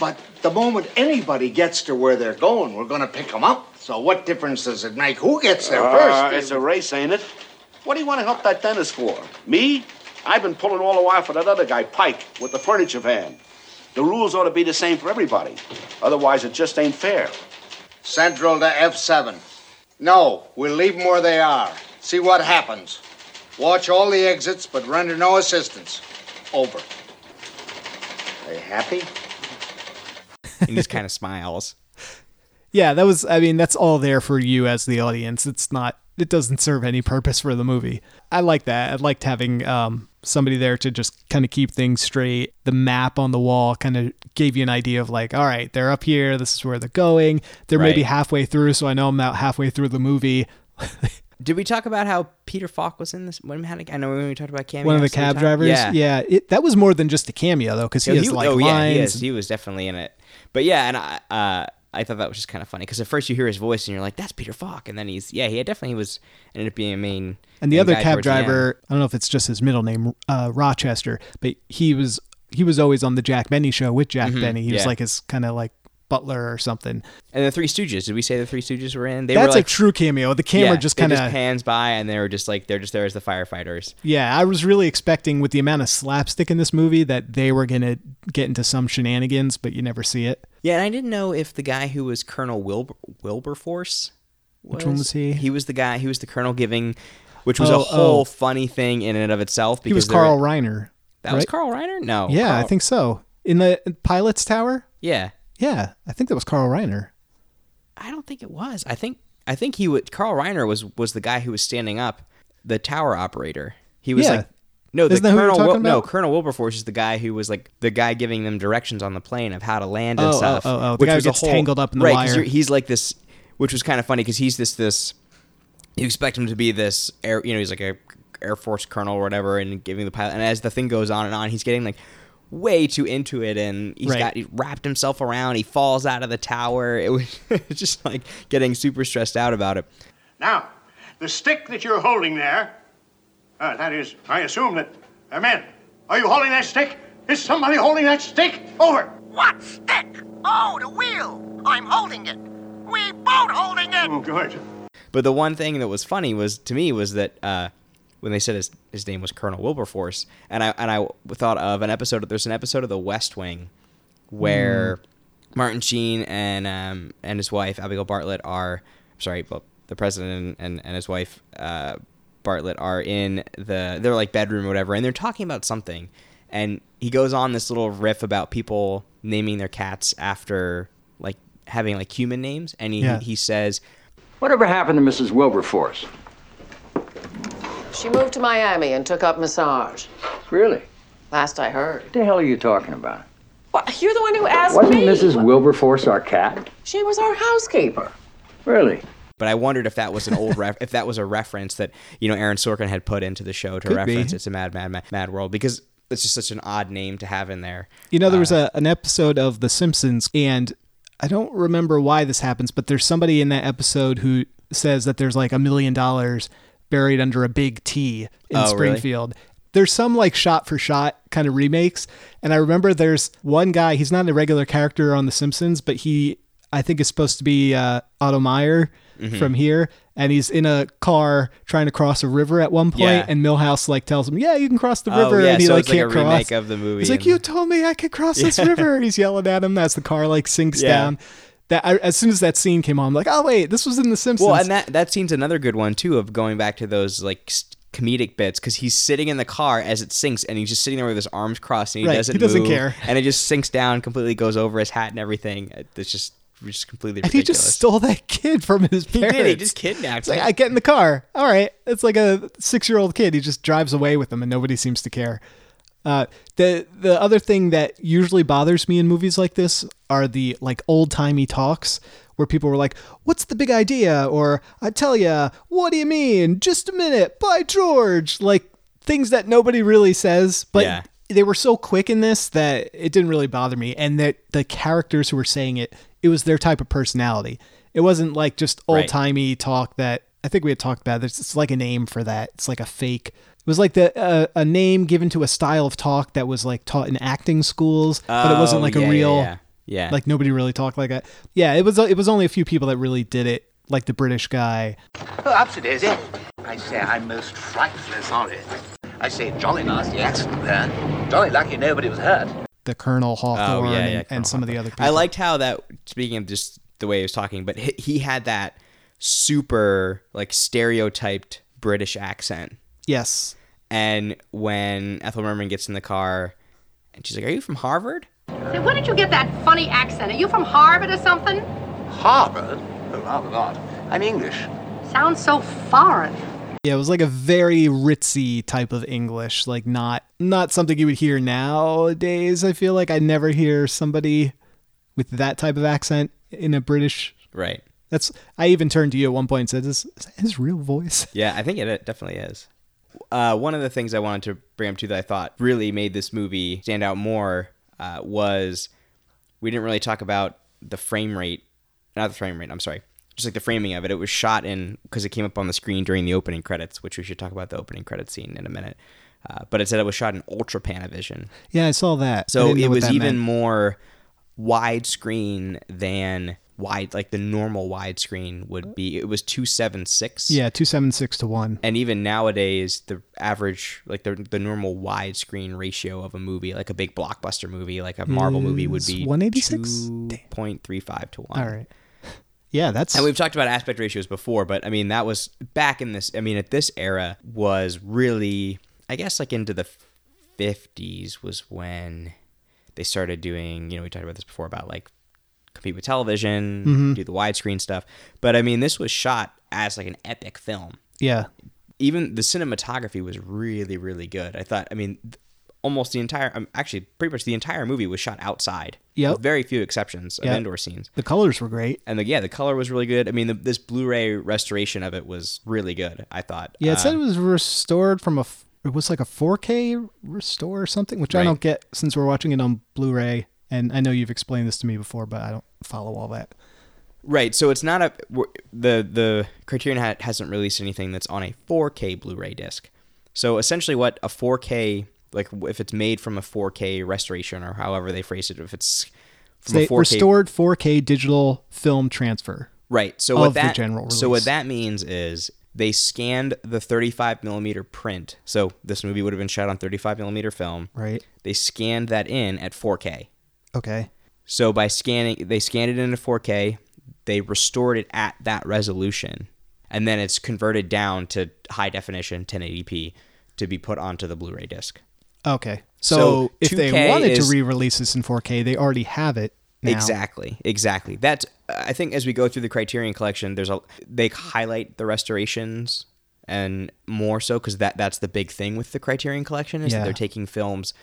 But the moment anybody gets to where they're going, we're gonna pick them up. So what difference does it make who gets there Uh, first? it's a race, ain't it? What do you want to help that dentist for? Me? I've been pulling all the while for that other guy, Pike, with the furniture van. The rules ought to be the same for everybody. Otherwise, it just ain't fair. Central to F7. No, we'll leave them where they are. See what happens. Watch all the exits, but render no assistance. Over. Are you happy? (laughs) and he just kind of smiles yeah that was i mean that's all there for you as the audience. It's not it doesn't serve any purpose for the movie. I like that. I liked having um somebody there to just kind of keep things straight. The map on the wall kind of gave you an idea of like all right they're up here this is where they're going. They're maybe halfway through so i know i'm about halfway through the movie. (laughs) Did we talk about how Peter Falk was in this? When we had, I know when we talked about cameos. one of the cab drivers? Yeah, it, that was more than just a cameo though because he Yeah, has like oh lines yeah, he is. He was definitely in it. But yeah, and I, uh, I thought that was just kind of funny because at first you hear his voice and you're like, "That's Peter Falk," and then he's yeah, he definitely was ended up being a main. And the main other cab towards the end. driver, I don't know if it's just his middle name, uh, Rochester, but he was he was always on the Jack Benny show with Jack Benny. He was Mm-hmm. like his kind of like butler or something. and the Three Stooges. Did we say the Three Stooges were in? They That's were like a true cameo. The camera yeah, just kind of pans by and they were just like they're just there as the firefighters. yeah. I was really expecting with the amount of slapstick in this movie that they were gonna get into some shenanigans, but you never see it. Yeah, and I didn't know if the guy who was Colonel Wilbur Wilberforce. Was, Which one was he? He was the guy. He was the colonel giving, which was Oh, a whole oh. funny thing in and of itself. Because He was Carl Reiner. That was right? Carl Reiner. No. Yeah, I think so. In the pilot's tower. Yeah. Yeah, I think that was Carl Reiner. I don't think it was. I think I think he would. Carl Reiner was was the guy who was standing up, the tower operator. He was Yeah. like, no, the Isn't that who you're Colonel. Wil- no. Colonel Wilberforce is the guy who was like the guy giving them directions on the plane of how to land and Oh, oh, stuff. oh, oh, the which guy who gets tangled up in the right, wire. He's like this, which was kind of funny because he's this this. You expect him to be this air, you know, he's like a Air Force colonel or whatever, and giving the pilot. And as the thing goes on and on, he's getting like way too into it, and he's Right. got he wrapped himself around. He falls out of the tower. It was (laughs) just like getting super stressed out about it. Now, the stick that you're holding there, uh, that is, I assume that, uh, men, are you holding that stick? Is somebody holding that stick? Over. What stick? Oh, the wheel. I'm holding it. We both holding it. Oh, good. But the one thing that was funny was to me was that uh, when they said his, his name was Colonel Wilberforce, and I and I thought of an episode. There's an episode of The West Wing where Martin Sheen and um, and his wife Abigail Bartlet are sorry, well, the president and, and his wife uh, Bartlet are in the they're like bedroom or whatever, and they're talking about something, and he goes on this little riff about people naming their cats after like having like human names, and he Yeah. he says. Whatever happened to Mrs. Wilberforce? She moved to Miami and took up massage. Really? Last I heard. What the hell are you talking about? Well, you're the one who asked me. Wasn't. Mrs. Wilberforce our cat? She was our housekeeper. Really? But I wondered if that was an old ref- if that was a reference that you know Aaron Sorkin had put into the show to Could reference be. it's a Mad Mad Mad, Mad World because it's just such an odd name to have in there. You know, there was Uh, a, an episode of The Simpsons, and I don't remember why this happens, but there's somebody in that episode who says that there's like a million dollars buried under a big T in Oh, really? Springfield. There's some like shot for shot kind of remakes, and I remember there's one guy. He's not a regular character on The Simpsons, but he I think is supposed to be uh, Otto Meyer Mhm. from here, and he's in a car trying to cross a river at one point, Yeah. and Milhouse like tells him, "Yeah, you can cross the Oh, river," yeah, and he so like can't a cross. of the movie He's like, "You told me I could cross this (laughs) river," and he's yelling at him as the car like sinks Yeah. down. That I, as soon as that scene came on, I'm like, "Oh wait, this was in The Simpsons." Well, and that that scene's another good one too of going back to those like comedic bits because he's sitting in the car as it sinks and he's just sitting there with his arms crossed and he Right, doesn't he doesn't move, care. and it just sinks down completely goes over his hat and everything. It's just just completely and he ridiculous. just stole that (laughs) kid from his He parents. did. He just kidnapped It's like. I get in the car. All right. It's like a six year old kid. He just drives away with them and nobody seems to care. Uh, the the other thing that usually bothers me in movies like this are the like old timey talks where people were like, "What's the big idea?" or "I tell ya, what do you mean? Just a minute, by George!" Like things that nobody really says, but Yeah. they were so quick in this that it didn't really bother me, and that the characters who were saying it, it was their type of personality. It wasn't like just old timey talk that I think we had talked about. It's, it's like a name for that. It's like a fake. It was like the uh, a name given to a style of talk that was like taught in acting schools, but it wasn't Oh, like yeah, a real. yeah. Yeah. Like nobody really talked like that. Yeah, it was. It was only a few people that really did it, like the British guy. Oh, upsy daisy. I say, I'm most frightfully sorry. I say, jolly nasty accident there. Jolly lucky nobody was hurt. The Colonel Hawthorne Oh, yeah, and, yeah, and Colonel some of the other people. I liked how that. Speaking of just the way he was talking, but he, he had that super like stereotyped British accent. Yes. And when Ethel Merman gets in the car, and she's like, "Are you from Harvard?" Say, where did you get that funny accent? Are you from Harvard or something? Harvard? Oh, rather not. I'm English. Sounds so foreign. Yeah, it was like a very ritzy type of English, like not not something you would hear nowadays. I feel like I never hear somebody with that type of accent in a British. Right. That's. I even turned to you at one point and said, "Is, is that his real voice?" (laughs) Yeah, I think it, it definitely is. Uh, one of the things I wanted to bring up too that I thought really made this movie stand out more uh, was we didn't really talk about the frame rate, not the frame rate. I'm sorry, just like the framing of it. It was shot in because it came up on the screen during the opening credits, which we should talk about the opening credit scene in a minute. Uh, but it said it was shot in ultra panavision, Yeah, I saw that. So it was even meant. more widescreen than wide, like the normal widescreen would be. It was two seven six. Yeah, two seven six to one. And even nowadays, the average, like the the normal widescreen ratio of a movie, like a big blockbuster movie, like a Marvel movie, would be 186? two point three five to one. All right. Yeah, that's. And we've talked about aspect ratios before, but I mean that was back in this. I mean, at this era was really, I guess, like into the fifties was when they started doing. You know, we talked about this before about like compete with television, Mhm. do the widescreen stuff. But I mean, this was shot as like an epic film yeah. even the cinematography was really really good i thought i mean th- almost the entire um, actually pretty much the entire movie was shot outside Yeah. with very few exceptions of Yep. indoor scenes The colors were great. and the, yeah the color was really good i mean the, this blu-ray restoration of it was really good i thought Yeah, it said it Um, was restored from a. f- It was like a 4K restore or something, which I don't get since we're watching it on Blu-ray. And I know you've explained this to me before, but I don't follow all that. right so it's not a the the criterion ha- hasn't released anything that's on a 4k blu-ray disc so essentially what a 4k like if it's made from a 4k restoration or however they phrase it if it's from a 4k restored 4K digital film transfer. Right. So what that the general so what that means is they scanned the 35 millimeter print. So this movie would have been shot on 35 millimeter film. Right. They scanned that in at 4K. Okay. So by scanning, they scanned it into 4K. They restored it at that resolution, and then it's converted down to high definition 1080p to be put onto the Blu-ray disc. Okay. So, So if they wanted is- to re-release this in 4K, they already have it. Now. Exactly, exactly. That's I think as we go through the Criterion collection, there's a they highlight the restorations and more so because that that's the big thing with the Criterion collection is Yeah. that they're taking films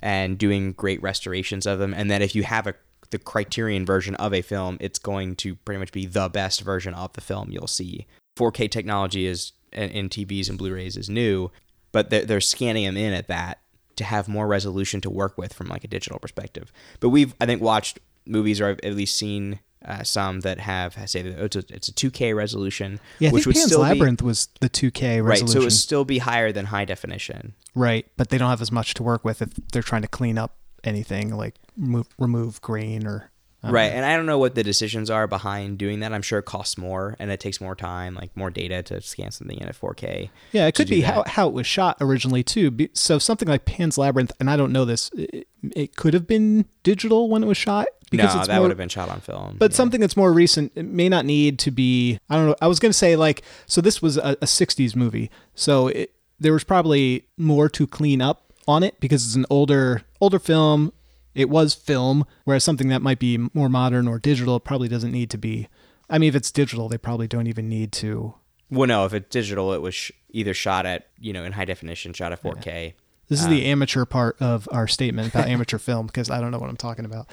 and doing great restorations of them, and that if you have a the Criterion version of a film, it's going to pretty much be the best version of the film you'll see. 4K technology is in TVs and Blu-rays is new, but they're, they're scanning them in at that to have more resolution to work with from like a digital perspective. But we've I think watched movies or I've at least seen uh, some that have say that it's a, it's a 2K resolution, Yeah, I which think Pan's still Labyrinth was the 2K be right. So it would still be higher than high definition. Right, but they don't have as much to work with if they're trying to clean up anything like remove, remove grain or don't right and i don't know what the decisions are behind doing that i'm sure it costs more and it takes more time like more data to scan something in at 4k Yeah, it could be that. how, how it was shot originally too. So something like Pan's Labyrinth, and I don't know this, it, it could have been digital when it was shot. No that more- would have been shot on film But something that's more recent it may not need to be. I don't know. I was going to say like so. This was a, a '60s movie, so it, there was probably more to clean up on it because it's an older older film. It was film, whereas something that might be more modern or digital probably doesn't need to be. I mean, if it's digital, they probably don't even need to. well no if it's digital it was sh- either shot at you know in high definition shot at 4k This is Um, the amateur part of our statement about amateur film because I don't know what I'm talking about.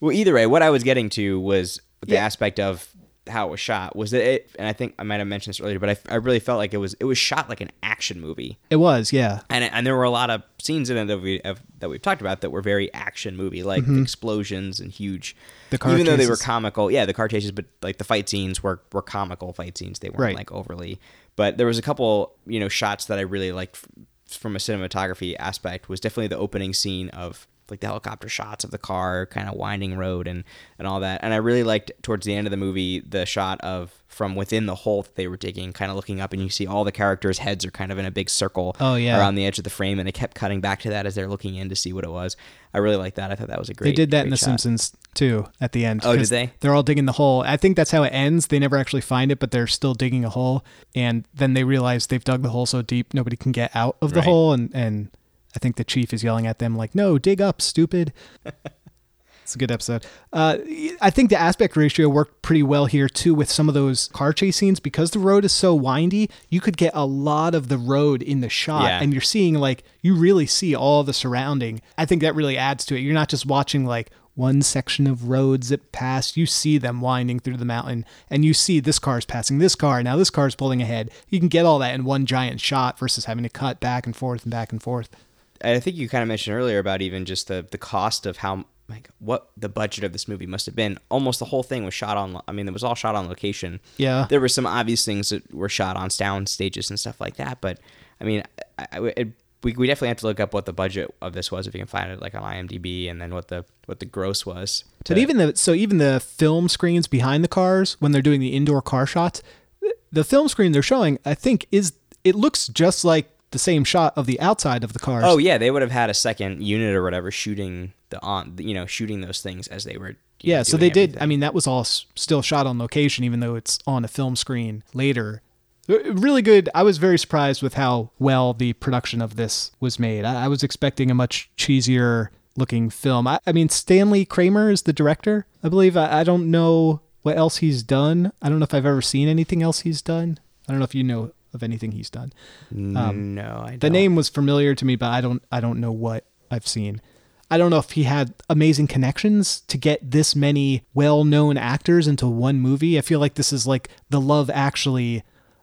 Well, either way, what I was getting to was the Yeah. aspect of how it was shot was that it, and I think I might have mentioned this earlier, but I, I really felt like it was it was shot like an action movie, It was, yeah. and and there were a lot of scenes in it that we have, that we've talked about that were very action movie, like Mhm. explosions and huge. The car even though they were comical, yeah, the car chases, but like the fight scenes were were comical fight scenes. They weren't Right. like overly. But there was a couple, you know, shots that I really liked f- from a cinematography aspect. Was definitely the opening scene of like the helicopter shots of the car, kind of winding road and and all that. And I really liked towards the end of the movie the shot of from within the hole that they were digging, kind of looking up, and you see all the characters' heads are kind of in a big circle Oh, yeah. around the edge of the frame, and they kept cutting back to that as they're looking in to see what it was. I really liked that. I thought that was a great. they did that in The shot. Simpsons too at the end. Oh, did they? They're all digging the hole. I think that's how it ends. They never actually find it, but they're still digging a hole, and then they realize they've dug the hole so deep nobody can get out of the Right. hole, and and I think the chief is yelling at them like, "No, dig up, stupid." (laughs) It's a good episode. Uh, I think the aspect ratio worked pretty well here too with some of those car chase scenes because the road is so windy. You could get a lot of the road in the shot, Yeah. and you're seeing like you really see all the surrounding. I think that really adds to it. You're not just watching like one section of road zip past. You see them winding through the mountain, and you see this car's passing this car. Now this car's pulling ahead. You can get all that in one giant shot versus having to cut back and forth and back and forth. I think you kind of mentioned earlier about even just the the cost of how like what the budget of this movie must have been. Almost the whole thing was shot on. I mean, it was all shot on location. Yeah. there were some obvious things that were shot on sound stages and stuff like that. But I mean, I, I, it, we we definitely have to look up what the budget of this was if you can find it like on IMDb, and then what the what the gross was. But even the so even the film screens behind the cars when they're doing the indoor car shots, the film screen they're showing, I think, is it looks just like the same shot of the outside of the cars. Oh yeah, they would have had a second unit or whatever shooting the on you know shooting those things as they were. yeah. know, So they did. I mean, that was all s- still shot on location, even though it's on a film screen later. Uh, Really good. I was very surprised with how well the production of this was made. I, I was expecting a much cheesier looking film. I, I mean, Stanley Kramer is the director, I believe. I, I don't know what else he's done. I don't know if I've ever seen anything else he's done. I don't know if you know of anything he's done. Um, no, I the don't. name was familiar to me, but I don't I don't know what I've seen. I don't know if he had amazing connections to get this many well-known actors into one movie. I feel like this is like the Love Actually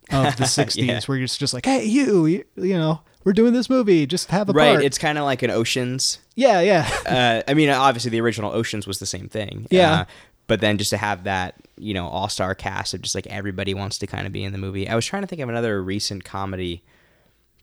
of the 60s (laughs) Yeah. where you're just like, "Hey, you, you, you know, we're doing this movie, just have a right. part." It's kind of like an Oceans. yeah, yeah. uh, I mean, obviously the original Oceans was the same thing. Yeah. Uh, but then just to have that, you know, all star cast of just like everybody wants to kind of be in the movie. I was trying to think of another recent comedy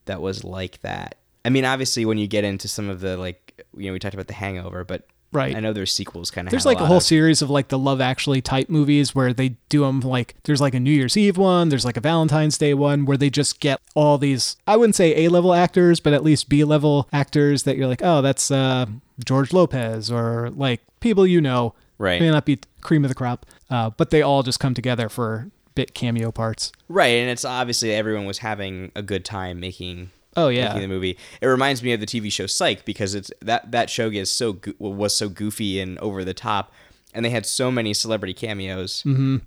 that was like that. I mean, obviously when you get into some of the like, you know, we talked about The Hangover, but Right. I know there's sequels kind of. There's like a whole series of like the Love Actually type movies where they do them like there's like a New Year's Eve one, there's like a Valentine's Day one where they just get all these I wouldn't say A level actors, but at least B level actors that you're like, oh, that's uh, George Lopez or like people you know. Right. May not be cream of the crop, uh, but they all just come together for bit cameo parts. Right, and it's obviously everyone was having a good time making. Oh, yeah. making the movie. It reminds me of the TV show Psych because it's that that show gets so go- was so goofy and over the top, and they had so many celebrity cameos, Mhm.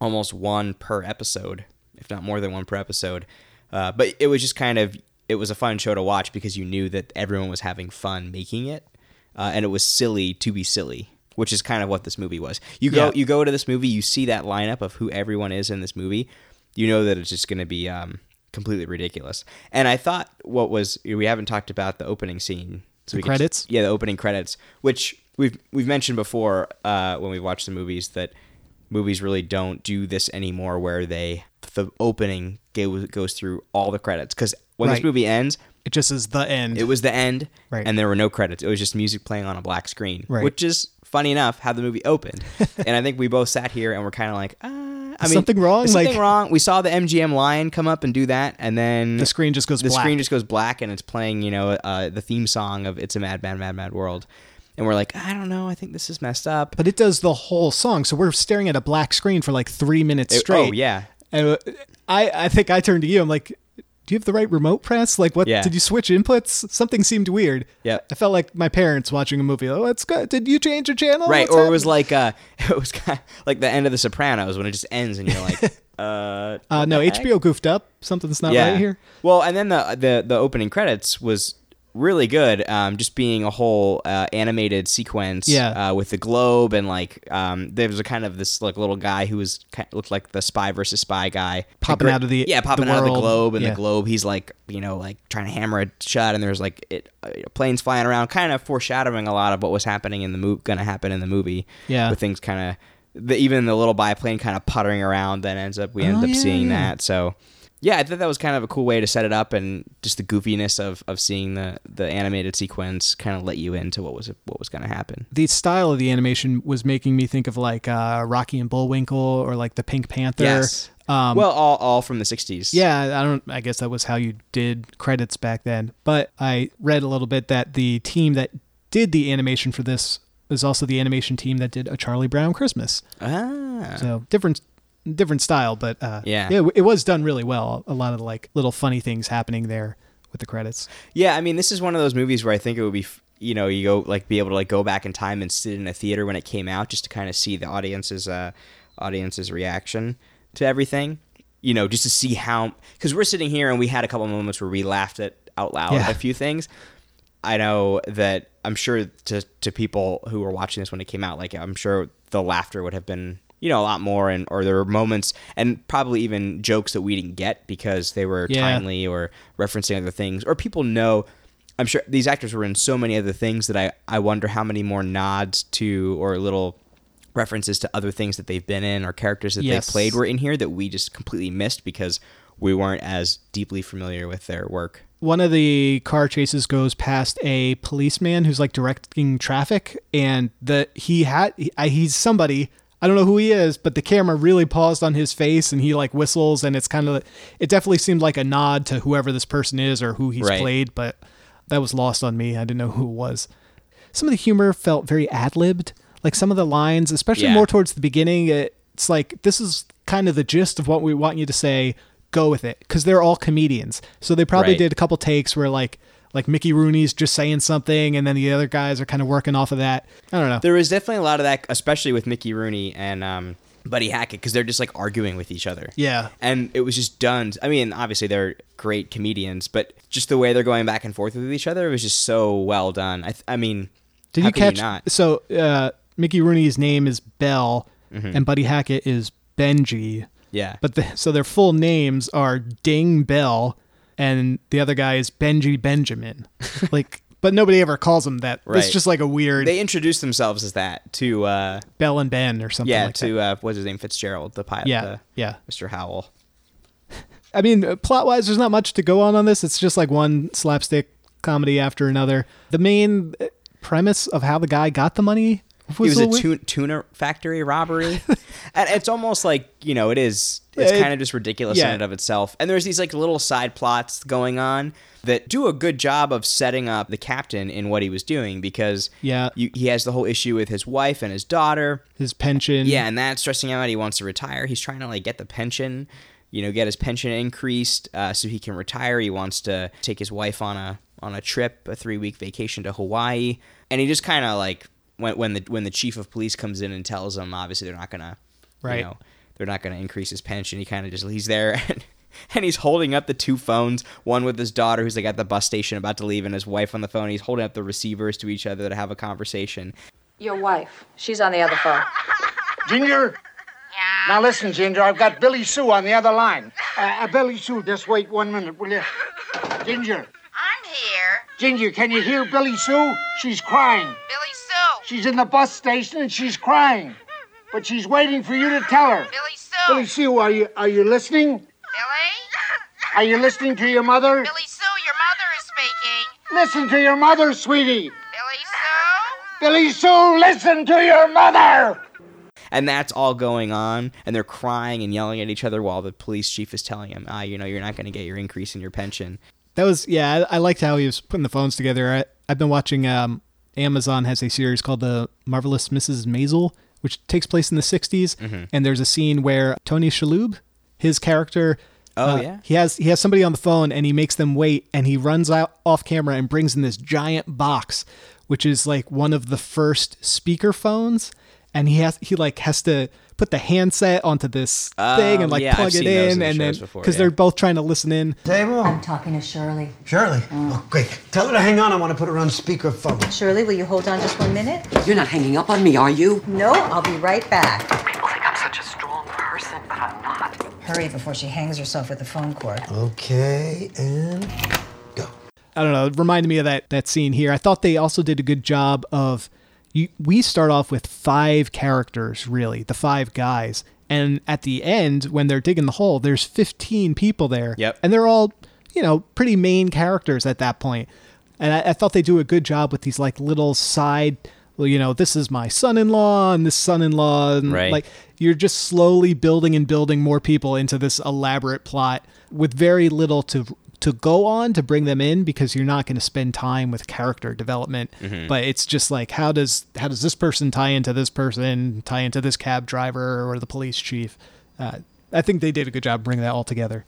almost one per episode, if not more than one per episode. Uh, but it was just kind of it was a fun show to watch because you knew that everyone was having fun making it, uh, and it was silly to be silly. Which is kind of what this movie was. You go, Yeah. you go to this movie, you see that lineup of who everyone is in this movie. You know that it's just going to be um, completely ridiculous. And I thought what was we haven't talked about the opening scene. The we could- credits? yeah, the opening credits, which we've we've mentioned before uh, when we watched the movies that movies really don't do this anymore, where they the opening goes goes through all the credits because when Right. this movie ends, It just is the end. it was the end, Right. and there were no credits. It was just music playing on a black screen, Right. which is funny enough how the movie opened. (laughs) and I think we both sat here and we're kind of like, uh, I mean, something wrong? Something Like- wrong? We saw the MGM lion come up and do that, and then The screen just goes the black. screen just goes black, and it's playing, you know, uh, the theme song of "It's a Mad, Mad, Mad, Mad World." And we're like, I don't know. I think this is messed up. but it does the whole song. So we're staring at a black screen for like three minutes It- straight. oh yeah, And uh, I, I think I turned to you. I'm like, do you have the right remote press? Like, what Yeah. did you switch inputs? Something seemed weird. Yeah. I felt like my parents watching a movie. Oh, it's good. Did you change your channel? right. What's Or it was like, uh, (laughs) it was kind of like the end of The Sopranos when it just ends, and you're like, (laughs) uh, uh, no, what the heck? HBO goofed up. Something's not right here. Well, and then the the the opening credits was really good. Um, just being a whole uh, animated sequence. Yeah. Uh, with the globe and like um, there was a kind of this like little guy who was kind looked like the spy versus spy guy Popping Gr- out of the- yeah popping the out of the globe and Yeah. the globe he's like you know like trying to hammer it shut and there's like it uh, planes flying around kind of foreshadowing a lot of what was happening in the movie gonna happen in the movie Yeah. with things kind of the, even the little biplane kind of puttering around then ends up we end Oh, up yeah, seeing yeah. that so yeah i thought that was kind of a cool way to set it up and just the goofiness of, of seeing the, the animated sequence kind of let you into what was what was going to happen The style of the animation was making me think of like uh, Rocky and Bullwinkle or like the Pink Panther. yes Um, well all, all from the 60s Yeah, I don't. I guess that was how you did credits back then. But I read a little bit that the team that did the animation for this is also the animation team that did a Charlie Brown Christmas. ah So different, different style, but uh, Yeah. it, it was done really well. A lot of like little funny things happening there with the credits. Yeah, I mean, this is one of those movies where I think it would be, you know, you go like be able to like go back in time and sit in a theater when it came out just to kind of see the audience's uh, audience's reaction to everything. You know, just to see how because we're sitting here and we had a couple moments where we laughed at out loud Yeah. a few things. I know that I'm sure to to people who were watching this when it came out, like I'm sure the laughter would have been you know a lot more, and or there were moments and probably even jokes that we didn't get because they were Yeah. timely or referencing other things, or people know. I'm sure these actors were in so many other things that I I wonder how many more nods to or little references to other things that they've been in or characters that Yes. they played were in here that we just completely missed because we weren't as deeply familiar with their work. One of the car chases goes past a policeman who's like directing traffic, and the he had he, I- he's somebody I don't know who he is, but the camera really paused on his face, and he like whistles, and it's kind of it definitely seemed like a nod to whoever this person is or who he's Right. played, but that was lost on me. I didn't know who it was. Some of the humor felt very ad libbed, like some of the lines, especially Yeah. more towards the beginning. It's like this is kind of the gist of what we want you to say. Go with it, because they're all comedians. So they probably Right. did a couple takes where like like Mickey Rooney's just saying something, and then the other guys are kind of working off of that. I don't know. There was definitely a lot of that, especially with Mickey Rooney and um, Buddy Hackett, because they're just like arguing with each other. Yeah. and it was just done. I mean, obviously they're great comedians, but just the way they're going back and forth with each other it was just so well done. I, th- I mean, Did you catch? not? So uh, Mickey Rooney's name is Bell, Mhm. and Buddy Hackett is Benji. Yeah. But the, so their full names are Ding Bell, and the other guy is Benji Benjamin. (laughs) like, but nobody ever calls him that. It's just like a weird They introduced themselves as that to uh, Bell and Ben or something. yeah like to uh, what's his name Fitzgerald the pilot Yeah, the- yeah. Mr. Howell. (laughs) I mean, plot wise, there's not much to go on on this. It's just like one slapstick comedy after another. The main uh, premise of how the guy got the money It was, was a a little weird. tuna, tuna factory robbery, (laughs) and it's almost like you know it is. It's It- kind of just ridiculous yeah. in and of itself. And there's these like little side plots going on that do a good job of setting up the captain in what he was doing because Yeah. you, he has the whole issue with his wife and his daughter. his pension. Yeah, and that's stressing him out. He wants to retire. He's trying to like get the pension, you know, get his pension increased uh, so he can retire. He wants to take his wife on a on a trip, a three week vacation to Hawaii, and he just kind of like when when the when the chief of police comes in and tells him, obviously they're not gonna, Right. you know, they're not gonna increase his pension. He kind of just he's there. (laughs) And, and he's holding up the two phones, one with his daughter who's like at the bus station about to leave, and his wife on the phone. He's holding up the receivers to each other to have a conversation. Your wife. She's on the other phone. Ginger, Now listen, Ginger, I've got Billy Sue on the other line. Uh, uh, Billy Sue, just wait one minute, will you? Ginger. I'm here. Ginger, can you hear Billy Sue? She's crying. Billy Sue. She's in the bus station and she's crying. But she's waiting for you to tell her. Billy Sue. Billy Sue, are you are you listening? Billy? Are you listening to your mother? Billy Sue, your mother is speaking. Listen to your mother, sweetie. Billy Sue? Billy Sue, listen to your mother. and that's all going on and they're crying and yelling at each other while the police chief is telling him ah you know you're not going to get your increase in your pension That was yeah. I, I liked how he was putting the phones together. I, I've been watching. Um, Amazon has a series called The Marvelous Mrs. Maisel, which takes place in the '60s, Mhm. and there's a scene where Tony Shalhoub, his character, Oh, uh, yeah? he has he has somebody on the phone and he makes them wait, and he runs out off camera and brings in this giant box, which is like one of the first speaker phones, and he has he like has to put the handset onto this thing and like um, yeah, I've plug it seen those in in, the and then because yeah. they're both trying to listen in. Table? I'm talking to Shirley. Shirley? Mm. Oh, great. Tell her to hang on. I want to put her on speakerphone. Shirley, will you hold on just one minute? You're not hanging up on me, are you? No, I'll be right back. People think I'm such a strong person, but I'm not. Hurry before she hangs herself with the phone cord. Okay, and go. I don't know. It reminded me of that that scene here. I thought they also did a good job of you. We start off with five characters, really, the five guys, and at the end, when they're digging the hole, there's 15 people there. Yep. and they're all you know pretty main characters at that point. And I, I thought they do a good job with these like little side. Well, you know, this is my son-in-law and this son-in-law, and Right. like you're just slowly building and building more people into this elaborate plot with very little to to go on to bring them in because you're not going to spend time with character development Mhm. but it's just like how does how does this person tie into this person tie into this cab driver or the police chief uh, i think they did a good job bringing that all together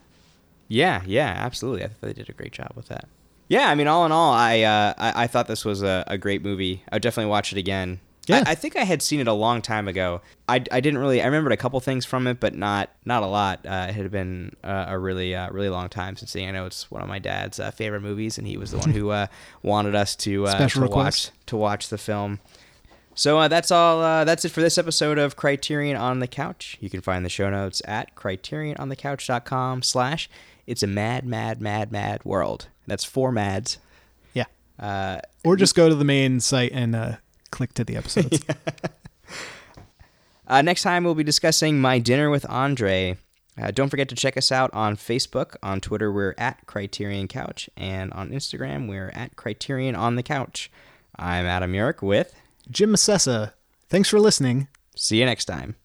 Yeah, yeah, absolutely. I think they did a great job with that. Yeah, I mean, all in all, I uh, I, I thought this was a, a great movie. I would definitely watch it again. Yeah. I, I think I had seen it a long time ago. I, I didn't really. I remembered a couple things from it, but not not a lot. Uh, it had been uh, a really uh, really long time since seeing. I know it's one of my dad's uh, favorite movies, and he was the one who uh, (laughs) wanted us to uh, to request. watch to watch the film. So uh, that's all. Uh, that's it for this episode of Criterion on the Couch. You can find the show notes at criteriononthecouch.com slash it's a mad, mad, mad, mad world. That's four mads. yeah Uh, or just go to the main site and uh, click to the episodes (laughs) uh, next time, we'll be discussing My Dinner with Andre. Uh, don't forget to check us out on Facebook. On Twitter, we're at Criterion Couch. And on Instagram, we're at Criterion on the Couch. I'm Adam Yurick with jim Massessa, thanks for listening See you next time.